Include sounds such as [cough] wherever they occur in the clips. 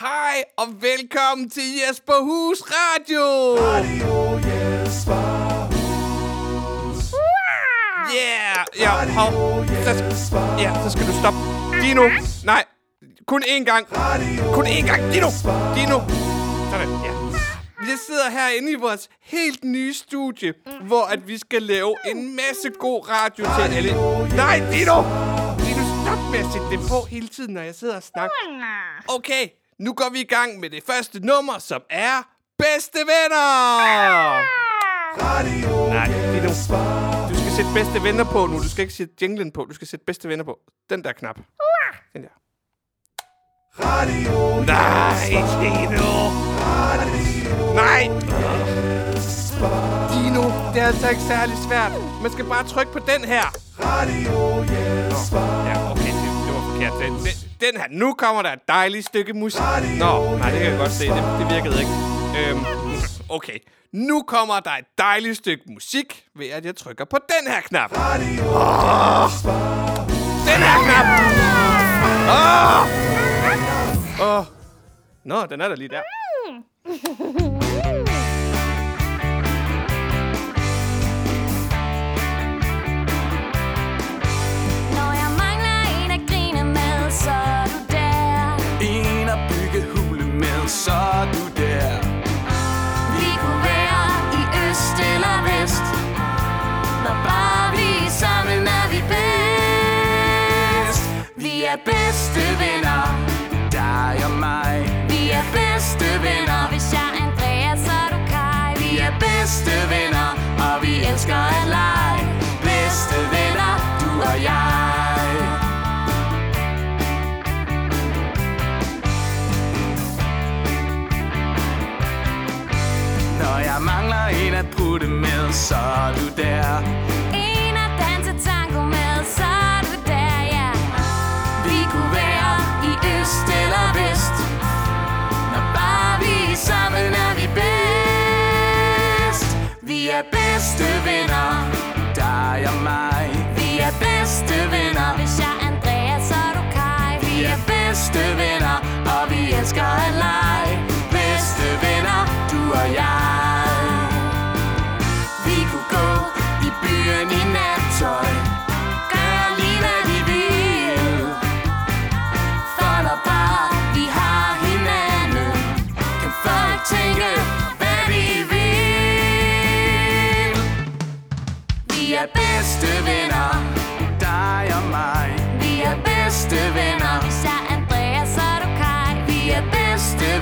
Hej og velkommen til Jesper Hus Radio. Radio Jesper Hus. Yeah. Ja, hov. Så, ja, så skal du stoppe. Dino. Nej, kun én gang. Kun én gang. Dino. Dino. Sådan, ja. Vi sidder herinde i vores helt nye studie, hvor at vi skal lave en masse god radio til alle. Nej, Dino! Dino, stop med at sætte det på hele tiden, når jeg sidder og snakker. Okay, nu går vi i gang med det første nummer, som er Bedste Venner! Radio Nej, Dino. Jesper Du skal sætte bedste venner på nu. Du skal ikke sætte jinglen på. Du skal sætte bedste venner på. Den der knap. Den der. Radio Nej, Dino. Nej. Dino, det er altså ikke særlig svært. Man skal bare trykke på den her. Radio Jesper Ja, okay, det, det var forkert. Den, den, den her. Nu kommer der et dejligt stykke musik. Nå, nej, det kan jeg godt se. Det, det virkede ikke. Øhm, okay. Nu kommer der et dejligt stykke musik, ved at jeg trykker på den her knap. Oh, Den her knap! Ah! Åh! Oh. Nå, den er der lige der. Mm. [laughs] så er du der. Vi kunne være i øst eller vest. Når bare vi er sammen, er vi bedst. Vi er bedste venner. Dig og mig. Vi er bedste venner. Hvis jeg er Andreas, så er du Kai. Vi er bedste venner, og vi elsker mangler en at putte med, så er du der. En at danse tango med, så er du der, ja. Vi kunne være i øst eller vest. Når bare vi er sammen, er vi bedst. Vi er bedste venner,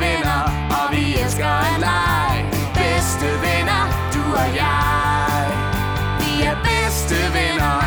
venner, og vi elsker at lege. Bedste venner, du og jeg. Vi er bedste venner.